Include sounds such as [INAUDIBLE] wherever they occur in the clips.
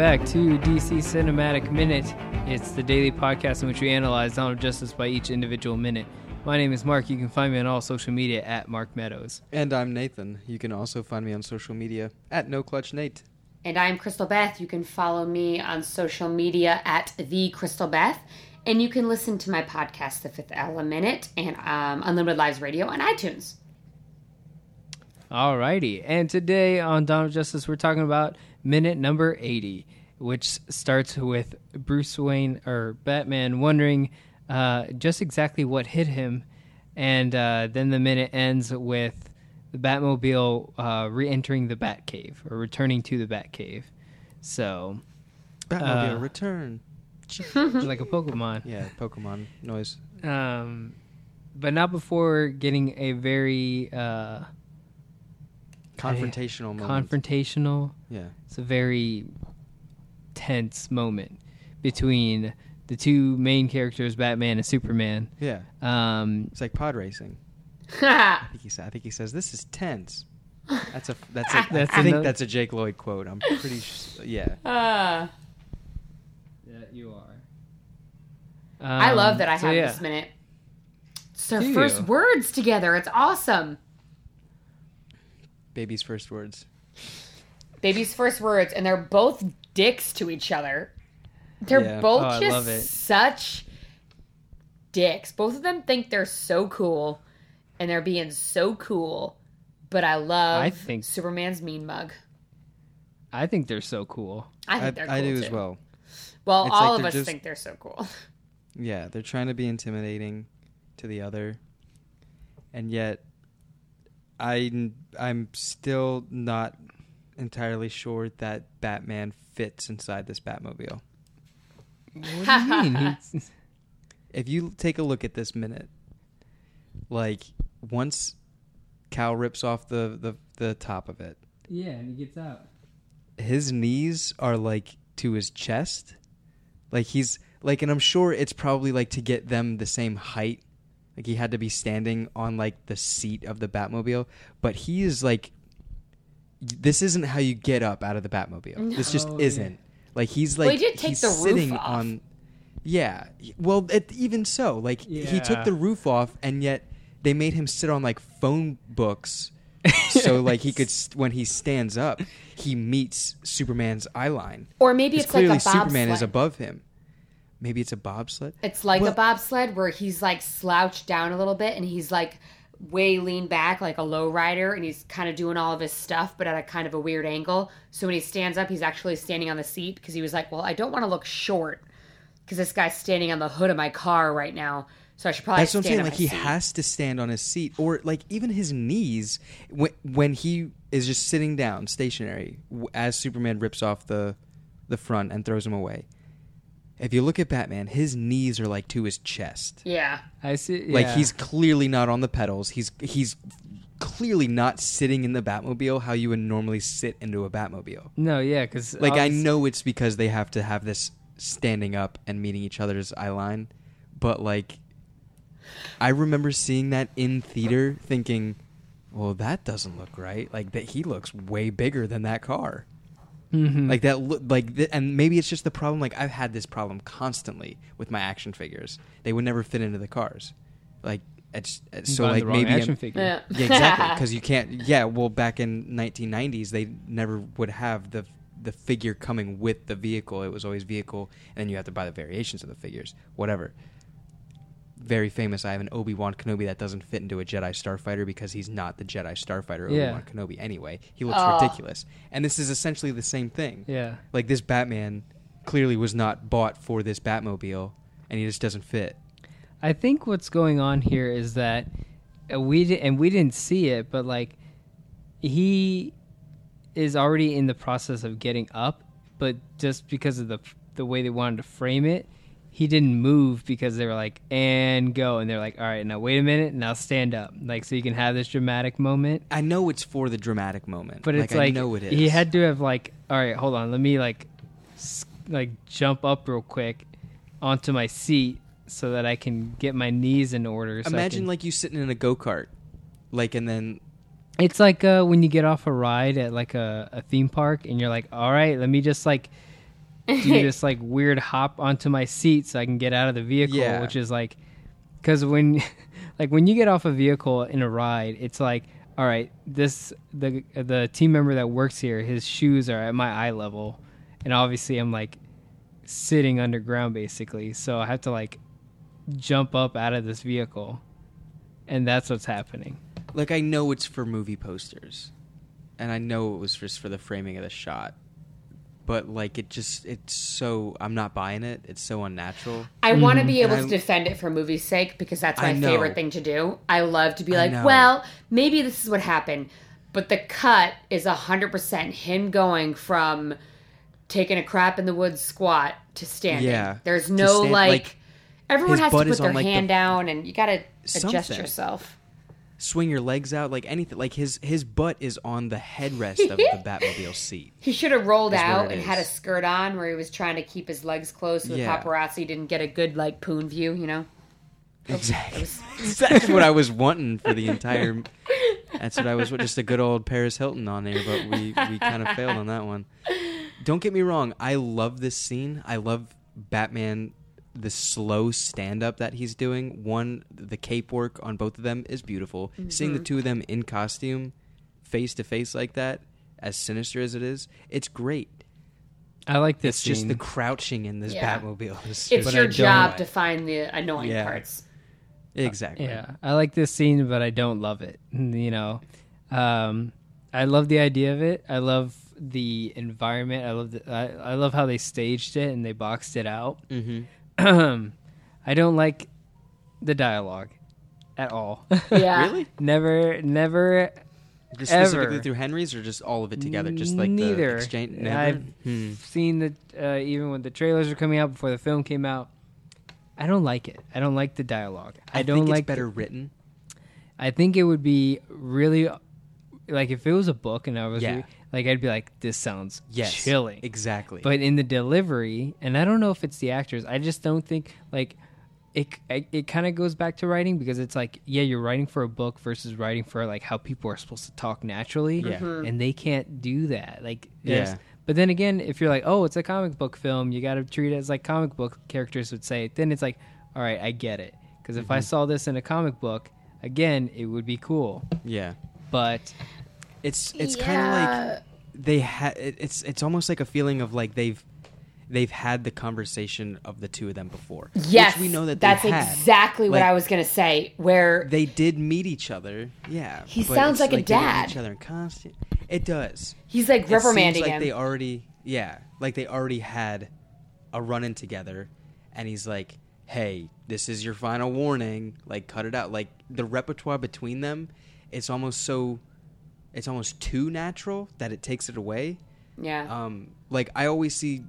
welcome back to DC Cinematic Minute. It's the daily podcast in which we analyze Dawn of Justice by each individual minute. My name is Mark. You can find me on all social media at Mark Meadows. And I'm Nathan. You can also find me on social media at No Clutch Nate. And I'm Crystal Beth. You can follow me on social media at the Crystal Beth. And you can listen to my podcast, The Fifth Element, and um, Unlimited Lives Radio on iTunes. Alrighty. And today on Dawn of Justice, we're talking about minute number 80, which starts with Bruce Wayne or Batman wondering uh, just exactly what hit him. And uh, then the minute ends with the Batmobile uh, re entering the Batcave or returning to the Batcave. So, Batmobile Uh, return. [LAUGHS] like a Pokemon. Yeah, Pokemon noise. Um, but not before getting a very uh, Confrontational moment. confrontational. yeah. It's a very tense moment between the two main characters, Batman and Superman. Yeah. Um, It's like pod racing. [LAUGHS] I think he said. I think he says this is tense. That's a. [LAUGHS] That's a. That's I think ano- that's a Jake Lloyd quote. I'm pretty. Sh- yeah. [LAUGHS] Uh, that you are. I love that I Um, so have yeah. this minute. It's their Do first you? words together. It's awesome. Baby's first words. Baby's first words, and they're both dicks to each other. They're Yeah. both Oh, just love it. such dicks. Both of them think they're so cool, and they're being so cool. But I love I think- Superman's mean mug. I think they're so cool. I think they're cool I do as well. Well, It's all like of us just- think they're so cool. Yeah, they're trying to be intimidating to the other, and yet I I'm still not entirely sure that Batman fits inside this Batmobile. What do you mean? [LAUGHS] If you take a look at this minute, like once Kal rips off the the, the top of it, yeah, and he gets out. his knees are like to his chest. Like he's like and I'm sure it's probably like to get them the same height. Like he had to be standing on like the seat of the Batmobile, but he is like this isn't how you get up out of the Batmobile. This just No. Oh, yeah. isn't. Like he's like Well, he did take he's the roof sitting off. on Yeah. Well, it, even so, like he took the roof off and yet they made him sit on like phone books [LAUGHS] so like he could st- when he stands up he meets superman's eye line Or maybe it's like a clearly superman bobsled. is above him maybe it's a bobsled It's like Well- a bobsled where he's like slouched down a little bit and he's like way lean back like a low rider and he's kind of doing all of his stuff but at a kind of a weird angle. So when he stands up, he's actually standing on the seat because he was like, "Well, I don't want to look short because this guy's standing on the hood of my car right now, so I should probably that's what i'm saying like he seat." has to stand on his seat or like even his knees when, when he is just sitting down stationary as superman rips off the the front and throws him away if you look at batman his knees are like to his chest Yeah. I see. Like yeah. he's clearly not on the pedals. He's he's clearly not sitting in the Batmobile how you would normally sit into a Batmobile. no, yeah, because Like I know it's because they have to have this standing up and meeting each other's eye line, but like I remember seeing that in theater thinking, "Well, that doesn't look right." Like that he looks way bigger than that car. Mhm. Like that, look like, th- and maybe it's just the problem. Like I've had this problem constantly with my action figures; they would never fit into the cars. Like it's, it's so like the wrong maybe action I'm- figure. Yeah. yeah, exactly [LAUGHS] because you can't. Yeah, well, back in 1990s, they never would have the the figure coming with the vehicle. It was always vehicle, and then you have to buy the variations of the figures. Whatever. Very famous. I have an Obi Wan Kenobi that doesn't fit into a Jedi Starfighter because he's not the Jedi Starfighter Obi Yeah. Wan Kenobi anyway. He looks Aw. ridiculous, and this is essentially the same thing. Yeah. Like this Batman clearly was not bought for this Batmobile, and he just doesn't fit. I think what's going on here is that uh, we di- and we didn't see it, but like he is already in the process of getting up, but just because of the the way they wanted to frame it, he didn't move because they were like and go, and they're like, all right, now wait a minute, now stand up, like so you can have this dramatic moment. I know it's for the dramatic moment, But it's I like know it is. he had to have like, all right, hold on, let me like like jump up real quick onto my seat so that I can get my knees in order. so Imagine can- like you sitting in a go kart, like, and then It's like uh, when you get off a ride at like a, a theme park and you're like, all right, let me just like do [LAUGHS] this like weird hop onto my seat so I can get out of the vehicle, Yeah. which is like because when [LAUGHS] like when you get off a vehicle in a ride, it's like all right, this the the team member that works here, his shoes are at my eye level, and obviously I'm like sitting underground basically, so I have to like jump up out of this vehicle, and that's what's happening. Like I know it's for movie posters, and I know it was just for the framing of the shot, but like it just it's so I'm not buying it. It's so unnatural. I want mm-hmm. to be And able I- to defend it for movie's sake because that's my favorite thing to do. I love to be like, well, maybe this is what happened, but the cut is hundred percent him going from taking a crap in the woods squat to standing. Yeah, there's no stand- like, like, everyone has to put their on, like, the- hand down and you got to adjust yourself. Swing your legs out like anything. Like his his butt is on the headrest of the [LAUGHS] Batmobile seat. He should have rolled out and had a skirt on where he was trying to keep his legs closed so the Yeah. paparazzi didn't get a good like poon view, you know. Oh, exactly. [LAUGHS] That's what I was wanting for the entire. That's what I was just a good old Paris Hilton on there, but we we kind of failed on that one. Don't get me wrong. I love this scene. I love Batman. The slow stand up that he's doing. One, the cape work on both of them is beautiful. Seeing the two of them in costume, face to face like that, as sinister as it is, it's great. I like this It's just the crouching in this Yeah. Batmobile. is It's But your I job like- to find the annoying Yeah. parts. exactly. Yeah, I like this scene, but I don't love it. You know, um, I love the idea of it. I love the environment. I love the, I, I love how they staged it and they boxed it out. Mm-hmm. [CLEARS THROAT] I don't like the dialogue at all. [LAUGHS] Yeah. Really? never, never. Just specifically Ever. through Henry's, or just all of it together, just like Neither. the exchange. Never? I've Hmm. seen that uh, even when the trailers were coming out before the film came out. I don't like it. I don't like the dialogue. I, I, don't think like it's better written. I think it would be really like if it was a book and I was Yeah. re- like I'd be like this sounds Yes, chilling. Exactly. But in the delivery, and I don't know if it's the actors. I just don't think like it it, it kind of goes back to writing because it's like yeah, you're writing for a book versus writing for like how people are supposed to talk naturally. Yeah. Mm-hmm. And they can't do that. Like Yeah. But then again, if you're like, "Oh, it's a comic book film, you got to treat it as like comic book characters would say." Then it's like, "All right, I get it." Because if Mm-hmm. I saw this in a comic book, again, it would be cool yeah, but it's it's kind of like they had. It's it's almost like a feeling of like they've they've had the conversation of the two of them before. Yes, which we know that that's exactly what I was gonna say. Where They did meet each other. Yeah, He sounds it's like a dad. Each other in constant. It does. he's like It reprimanding like him. they already yeah like they already had a run in together and he's like hey this is your final warning like cut it out like the repertoire between them it's almost so it's almost too natural that it takes it away yeah, um like i always see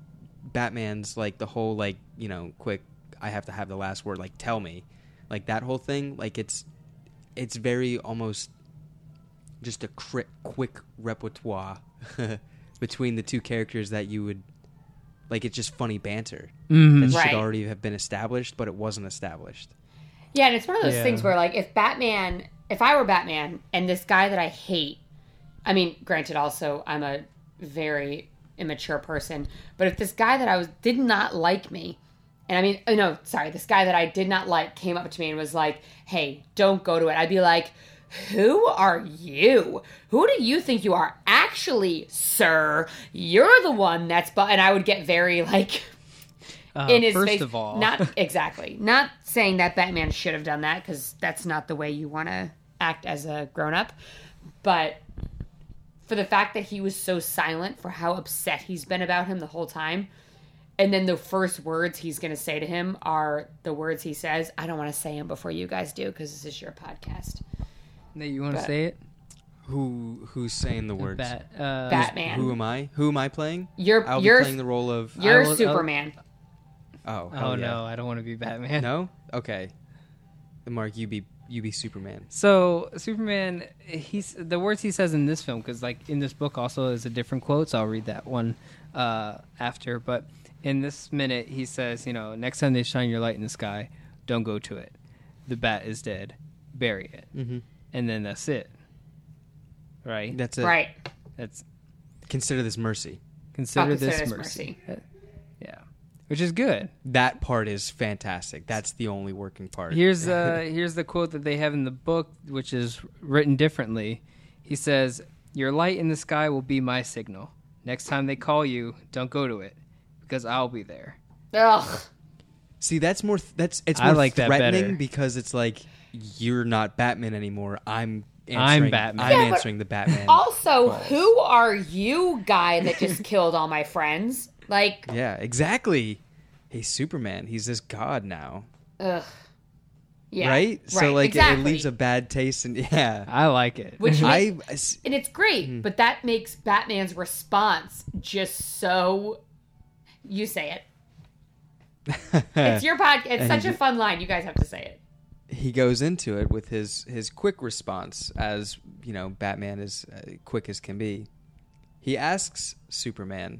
batman's like the whole like you know quick i have to have the last word like tell me like that whole thing like it's it's very almost just a cri- quick repertoire [LAUGHS] between the two characters that you would like it's just funny banter Mhm. that Right. should already have been established but it wasn't established yeah, and it's one of those Yeah. things where like if Batman, if I were Batman and this guy that I hate, I mean, granted, also I'm a very immature person, but if this guy that I was did not like me. And I mean, oh, no, sorry, this guy that I did not like came up to me and was like, "Hey, don't go to it." I'd be like, "Who are you? Who do you think you are? Actually, sir, you're the one that's." But And I would get very like uh, in his first face. of all, not [LAUGHS] exactly. Not saying that Batman should have done that because that's not the way you want to act as a grown up, but for the fact that he was so silent for how upset he's been about him the whole time. And then the first words he's going to say to him are the words he says. I don't want to say them before you guys do because this is your podcast. Nate, you want to say it? who who's saying the words Bat, uh, Batman. who am i who am i playing You're i'll you're be playing the role of you're I will- Superman. oh Oh yeah. no, I don't want to be Batman. no okay The mark you be you be superman So Superman, he's the words he says in this film because like in this book also is a different quote. So I'll read that one uh, after. But in this minute, he says, you know, next time they shine your light in the sky, don't go to it. The bat is dead. Bury it, mm-hmm. and then that's it. Right. that's it Right. That's consider this mercy consider, I'll this consider this mercy. Uh, which is good. That part is fantastic. That's the only working part. Here's uh [LAUGHS] here's the quote that they have in the book, which is written differently. He says, "Your light in the sky will be my signal. Next time they call you, don't go to it, because I'll be there." Ugh. See, that's more. That's it's I more like that threatening better. because it's like you're not Batman anymore. I'm. I'm Batman. I'm Yeah, answering the Batman. Also, calls. who are you, guy that just [LAUGHS] killed all my friends? Like, Yeah, exactly. He's Superman. He's this god now, ugh. Yeah. right? So like, exactly. it leaves a bad taste. And [LAUGHS] yeah, I like it. Which I. and it's great, Hmm. but that makes Batman's response just so. You say it. [LAUGHS] It's your podcast. It's such a fun line. You guys have to say it. he goes into it with his his quick response as you know batman is uh, quick as can be he asks superman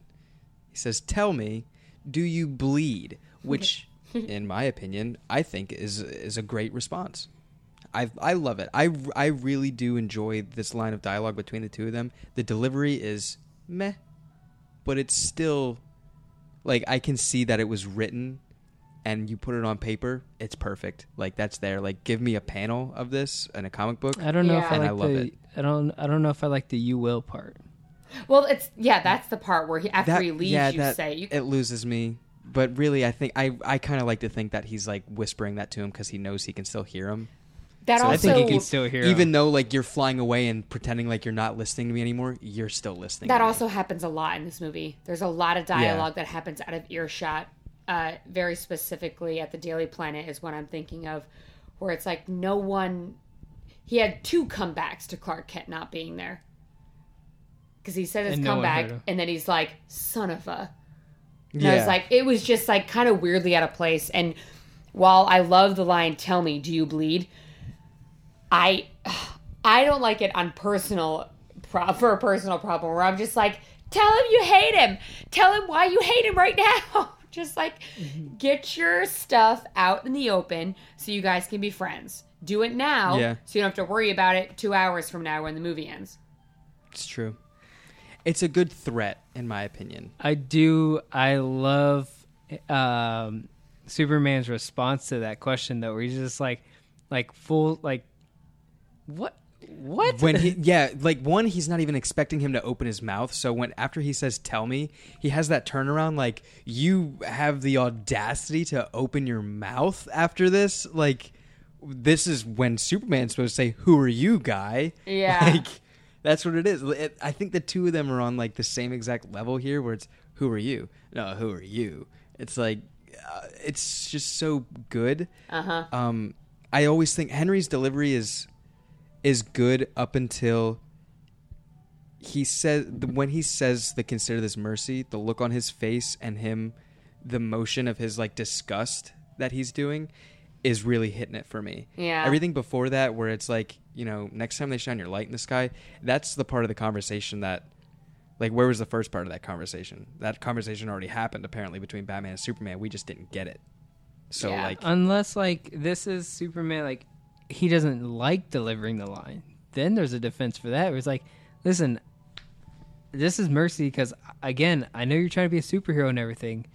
he says tell me do you bleed which [LAUGHS] in my opinion i think is is a great response I, I love it. I, I really do enjoy this line of dialogue between the two of them. The delivery is meh, but it's still like I can see that it was written and you put it on paper, it's perfect. Like that's there. Like give me a panel of this in a comic book. I don't know if I like I love the it. I don't I don't know if I like the you will part. Well, it's yeah. That's the part where he after That- he leaves, yeah, you that- say you. It loses me. But really, I think I I kind of like to think that he's like whispering that to him because he knows he can still hear him. that so I also I think he can still hear Even him. though like you're flying away and pretending like you're not listening to me anymore, you're still listening. That to me. also happens a lot in this movie. There's a lot of dialogue that happens out of earshot. Uh, very specifically at the Daily Planet is what I'm thinking of, where it's like no one. He had two comebacks to Clark Kent not being there. Because he said his And no comeback, heard him. and then he's like, son of a. And yeah. I was like, it was just like kind of weirdly out of place. And while I love the line, "Tell me, do you bleed?" I, [SIGHS] I don't like it on personal, for a personal problem where I'm just like, tell him you hate him. Tell him why you hate him right [LAUGHS] now. just like, mm-hmm. get your stuff out in the open so you guys can be friends. Do it now, Yeah. so you don't have to worry about it two hours from now when the movie ends. It's true. It's a good threat, in my opinion. I do. I love um, Superman's response to that question, though, where he's just like, like full, like, what, what? When he, [LAUGHS] yeah, like one, he's not even expecting him to open his mouth. So when after he says "tell me," he has that turnaround. Like you have the audacity to open your mouth after this. Like this is when Superman's supposed to say, "Who are you, guy?" Yeah. [LAUGHS] like that's what it is. It, I think the two of them are on like the same exact level here, where it's "Who are you?" No, "Who are you?" It's like uh, it's just so good. Uh huh. Um, I always think Henry's delivery is is good up until he says when he says the consider this mercy, the look on his face and him, the motion of his like disgust that he's doing is really hitting it for me. Yeah. Everything before that, where it's like you know, next time they shine your light in the sky, that's the part of the conversation that. Like, where was the first part of that conversation? That conversation already happened, apparently, between Batman and Superman. We just didn't get it. So, Yeah. like, Unless like this is Superman, like he doesn't like delivering the line. Then there's a defense for that. It was like, listen, this is mercy because again, I know you're trying to be a superhero and everything, but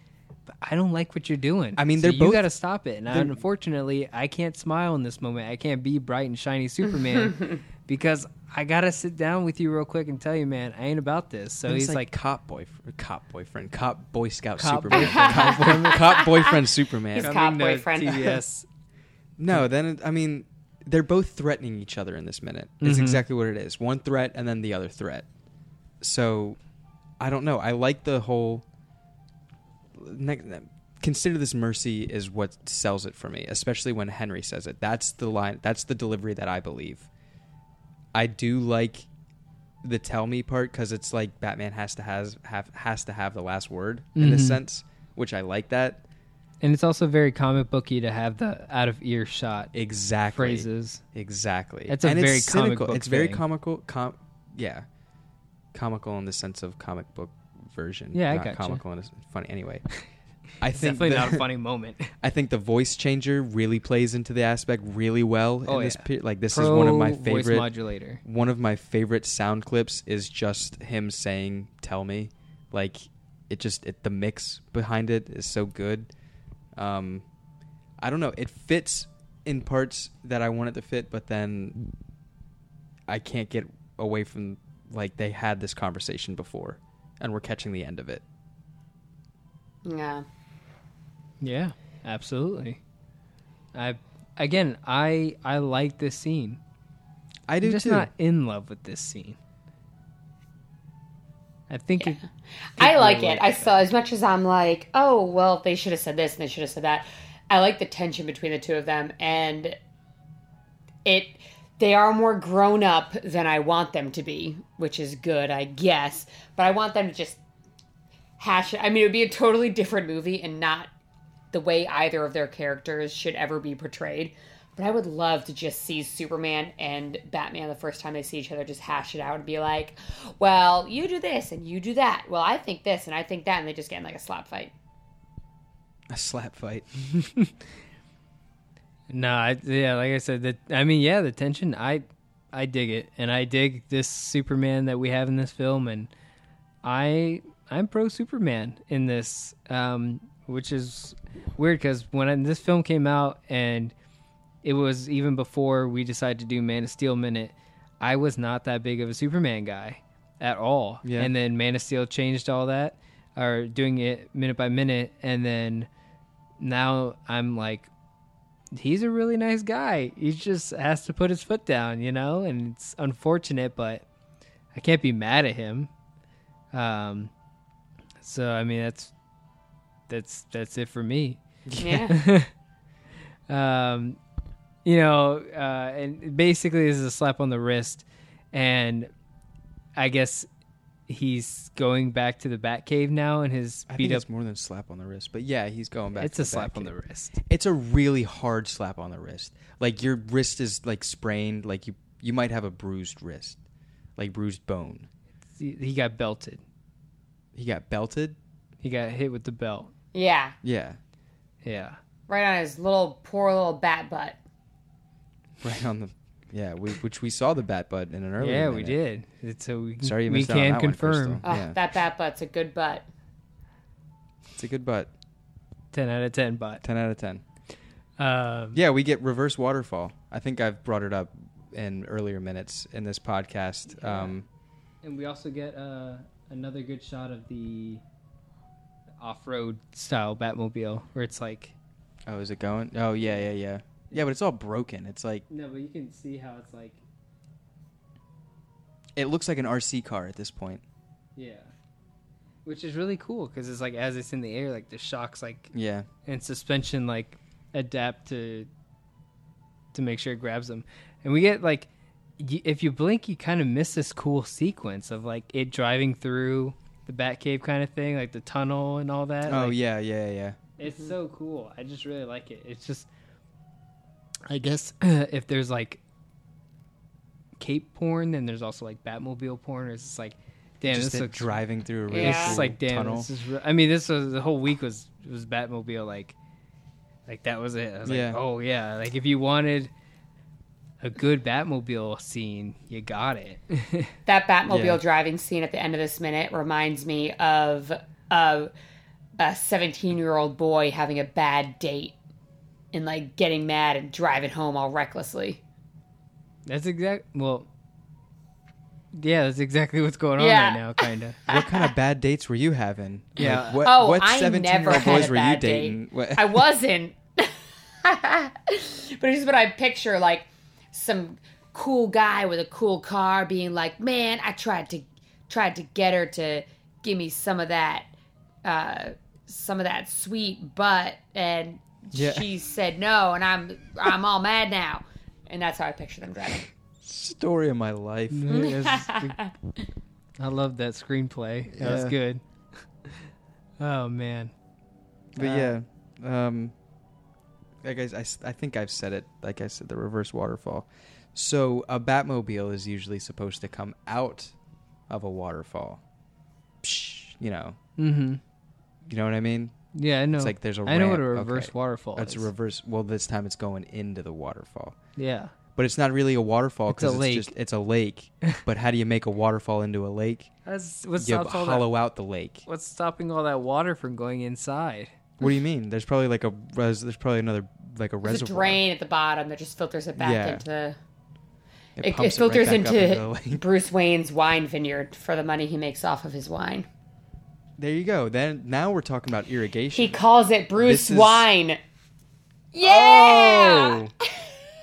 I don't like what you're doing. I mean, So they're you both- got to stop it. And they're- unfortunately, I can't smile in this moment. I can't be bright and shiny Superman [LAUGHS] because I gotta sit down with you real quick and tell you, man, I ain't about this. So he's it's like, cop boyfriend, cop boyfriend, cop boy scout Cop Superman, [LAUGHS] boyfriend. cop, boy- cop boyfriend Superman. He's cop coming to boyfriend. TBS. [LAUGHS] No, then it, I mean they're both threatening each other in this minute. It's Mhm. exactly what it is. One threat and then the other threat. So I don't know. I like the whole. Consider this mercy is what sells it for me, especially when Henry says it. That's the line. That's the delivery that I believe. I do like the tell me part because it's like Batman has to has have has to have the last word in this Mhm. sense, which I like that And it's also very comic booky to have the out of earshot exactly. phrases. Exactly. That's a and very comic book It's very comical. Com- yeah, comical in the sense of comic book version. Yeah, I not gotcha. comical and funny. Anyway, [LAUGHS] I It's think definitely the, not a funny moment. [LAUGHS] I think the voice changer really plays into the aspect really well Oh, in this. yeah. pe- like this is one of my Pro voice favorite. modulator. One of my favorite sound clips is just him saying "Tell me," like it just it, the mix behind it is so good. Um, I don't know. It fits in parts that I want it to fit, but then I can't get away from like they had this conversation before, and we're catching the end of it. Yeah. Yeah, absolutely. I again, I I like this scene. I do I'm just too. not in love with this scene. I think it, I could like it. I saw as much as I'm like, oh well, they should have said this and they should have said that. I like the tension between the two of them, and it they are more grown up than I want them to be, which is good, I guess. But I want them to just hash it. I mean, it would be a totally different movie and not the way either of their characters should ever be portrayed. But I would love to just see Superman and Batman the first time they see each other just hash it out and be like, well, you do this and you do that. Well, I think this and I think that. And they just get in like a slap fight. a slap fight. [LAUGHS] No, I, yeah, like I said, that I mean, yeah, the tension, I, I dig it, and I dig this Superman that we have in this film, and I, I'm pro Superman in this, um, which is weird because when I, this film came out, and it was even before we decided to do Man of Steel minute, I was not that big of a Superman guy at all, Yeah. and then Man of Steel changed all that, or doing it minute by minute, and then now I'm like he's a really nice guy. He just has to put his foot down, you know, and it's unfortunate, but I can't be mad at him. Um, so I mean that's that's that's it for me. Yeah. [LAUGHS] um, you know, uh, and basically this is a slap on the wrist, and I guess he's going back to the Batcave now, and his I beat think up. it's more than a slap on the wrist, but yeah, he's going back. It's to a the slap on the wrist. It's a really hard slap on the wrist. Like your wrist is like sprained. Like you you might have a bruised wrist, like bruised bone. He he got belted. He got belted. He got hit with the belt. yeah. Yeah, Yeah. Right on his little, poor little bat butt. right on the. Yeah, we, which we saw the bat butt in an earlier. Yeah, we did. It's so we, Sorry you we missed out on can that one, confirm. Crystal. Oh, Yeah. that bat butt's a good butt. It's a good butt. Ten out of ten, but Ten out of ten. um, Yeah, we get reverse waterfall. I think I've brought it up in earlier minutes in this podcast. Yeah. Um, and we also get uh, another good shot of the off-road style Batmobile, where it's like oh, is it going? Oh, yeah, yeah, yeah. Yeah, but it's all broken. It's like no, but you can see how it's like it looks like an RC car at this point. yeah, which is really cool because it's like as it's in the air, like the shocks like Yeah, and suspension like adapt to to make sure it grabs them, and we get like y- if you blink, you kind of miss this cool sequence of like it driving through the Batcave kind of thing, like the tunnel and all that. Oh like, yeah, yeah, yeah. It's so cool. I just really like it. It's just, I guess [CLEARS THROAT] if there's like cape porn, then there's also like Batmobile porn. Or it's just like, damn, Just this looks. driving through a really Yeah. Cool just like, damn, tunnel. this is. Re- I mean, this was the whole week was was Batmobile. Like, like that was it. I was Yeah. like, oh yeah. Like if you wanted a good Batmobile scene, you got it. [LAUGHS] That Batmobile Yeah. driving scene at the end of this minute reminds me of a a 17 year old boy having a bad date and like getting mad and driving home all recklessly. that's exact. Well. Yeah, that's exactly what's going on Yeah. right now, [LAUGHS] kind of. what kind of bad dates were you having? Yeah. Like, what, Oh, what I 17 never year old had boys were you bad date. dating? I [LAUGHS] wasn't. [LAUGHS] but it's what I picture like some cool guy with a cool car being like, "Man, I tried to tried to get her to give me some of that uh some of that sweet butt and Yeah. she said no and I'm I'm all mad now." And that's how I picture them driving. Story of my life. That's- [LAUGHS] I love that screenplay. That was good. Oh man. But Uh, yeah, um, like I think I've said it. Like I said, the reverse waterfall. So a Batmobile is usually supposed to come out of a waterfall. Psh, you know, Mm-hmm. you know what I mean? Yeah, I know. It's like there's a I know what a reverse Okay. waterfall That's is. a reverse. Well, this time it's going into the waterfall. yeah. but it's not really a waterfall It's a because it's, lake. just it's a lake. [LAUGHS] but how do you make a waterfall into a lake? That's what's you stops all that, hollow out the lake. what's stopping all that water from going inside? What do you mean? There's probably like a res- there's probably another like a There's a reservoir. drain at the bottom that just filters it back Yeah. into the. It, It, it pumps filters right back up into, the lake. Bruce Wayne's wine vineyard for the money he makes off of his wine. There you go. Then now we're talking about irrigation. He calls it Bruce is- Wine. Yeah. Oh!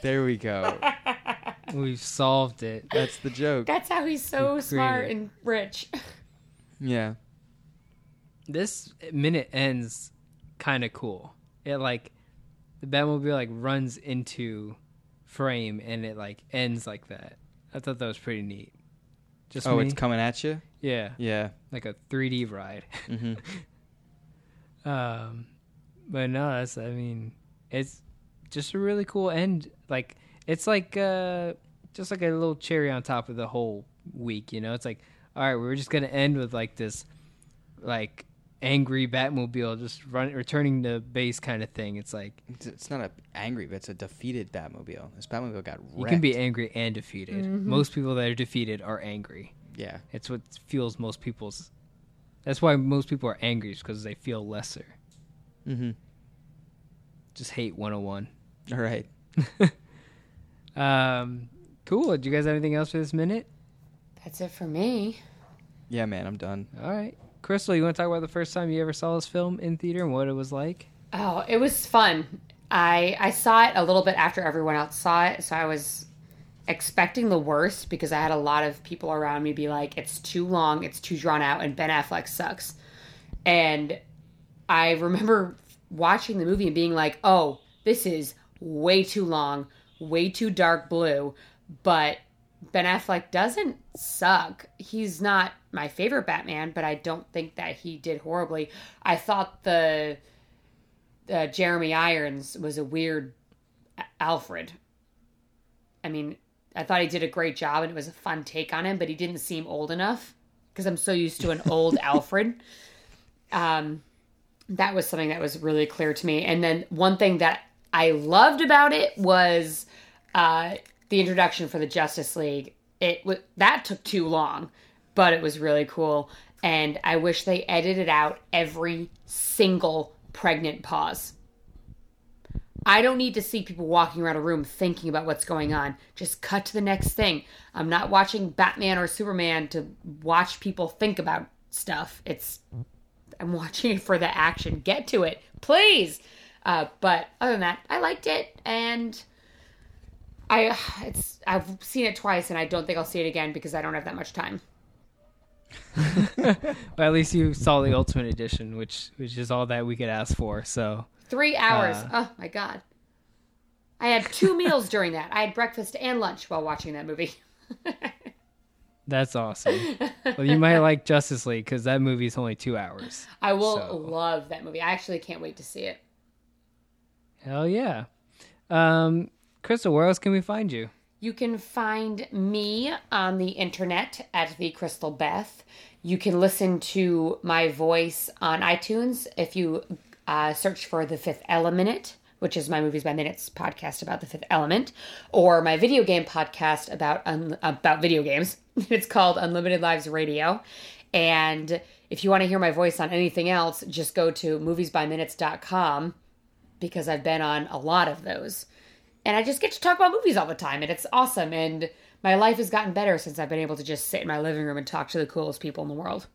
there we go. [LAUGHS] We've solved it. That's the joke. That's how he's so He smart and rich. Yeah. This minute ends kind of cool. It like the Batmobile like runs into frame and it like ends like that. I thought that was pretty neat. Just Oh, me? it's coming at you. yeah, Yeah. like a 3D ride. hmm [LAUGHS] Um, but no, that's I mean, it's just a really cool end. Like it's like uh, just like a little cherry on top of the whole week. You know, it's like all right, we're just gonna end with like this, like angry Batmobile just run returning to base kind of thing. It's like It's, it's not a angry, but it's a defeated Batmobile. This Batmobile got wrecked. you can be angry and defeated. Most people that are defeated are angry. Yeah. It's what fuels most people's. That's why most people are angry, because they feel lesser. Mm-hmm. Just hate 101. All right. [LAUGHS] Um, cool. Do you guys have anything else for this minute? That's it for me. Yeah, man, I'm done. All right, Crystal, you want to talk about the first time you ever saw this film in theater and what it was like? Oh, it was fun. I I saw it a little bit after everyone else saw it, so I was expecting the worst because I had a lot of people around me be like, "It's too long, it's too drawn out, and Ben Affleck sucks." And I remember watching the movie and being like, "Oh, this is way too long, way too dark blue," but Ben Affleck doesn't suck. He's not my favorite Batman, but I don't think that he did horribly. I thought the uh, Jeremy Irons was a weird Alfred. I mean, I thought he did a great job and it was a fun take on him, but he didn't seem old enough because I'm so used to an old [LAUGHS] Alfred. Um, that was something that was really clear to me. And then one thing that I loved about it was uh, the introduction for the Justice League. It w- that took too long, but it was really cool. And I wish they edited out every single pregnant pause. I don't need to see people walking around a room thinking about what's going on. Just cut to the next thing. I'm not watching Batman or Superman to watch people think about stuff. It's I'm watching it for the action. Get to it, please. Uh, but other than that, I liked it, and I [SIGHS] it's I've seen it twice, and I don't think I'll see it again because I don't have that much time. [LAUGHS] But at least you saw the Ultimate Edition, which which is all that we could ask for. So Three hours. Uh. oh my god. I had two [LAUGHS] meals during that. I had breakfast and lunch while watching that movie. [LAUGHS] that's awesome. well, you might like Justice League because that movie's only two hours. I will So- love that movie. I actually can't wait to see it. Hell yeah. Um, Crystal, where else can we find you? You can find me on the internet at the Crystal Beth. You can listen to my voice on iTunes if you uh, search for The Fifth Element, which is my Movies by Minutes podcast about the Fifth Element, or my video game podcast about un- about video games. [LAUGHS] it's called Unlimited Lives Radio. And if you want to hear my voice on anything else, just go to moviesbyminutes.com because I've been on a lot of those and I just get to talk about movies all the time, and it's awesome. And my life has gotten better since I've been able to just sit in my living room and talk to the coolest people in the world.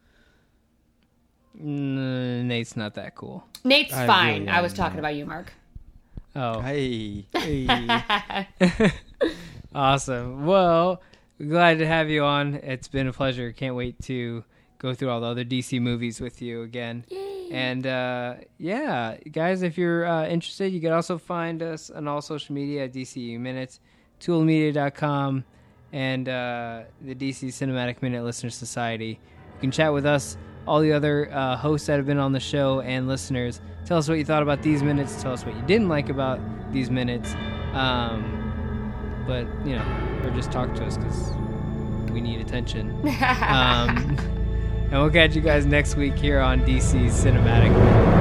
Mm, Nate's not that cool. Nate's I fine. really I was talking yeah. about you, Mark. Oh, Hey. [LAUGHS] [LAUGHS] awesome. Well, glad to have you on. It's been a pleasure. Can't wait to go through all the other DC movies with you again. And uh, yeah, guys, if you're uh, interested, you can also find us on all social media at DCU Minutes, toolmedia.com, and uh, the DC Cinematic Minute Listener Society. You can chat with us, all the other uh, hosts that have been on the show, and listeners. Tell us what you thought about these minutes. Tell us what you didn't like about these minutes. Um, but, you know, or just talk to us because we need attention. [LAUGHS] Um, and we'll catch you guys next week here on DC Cinematic.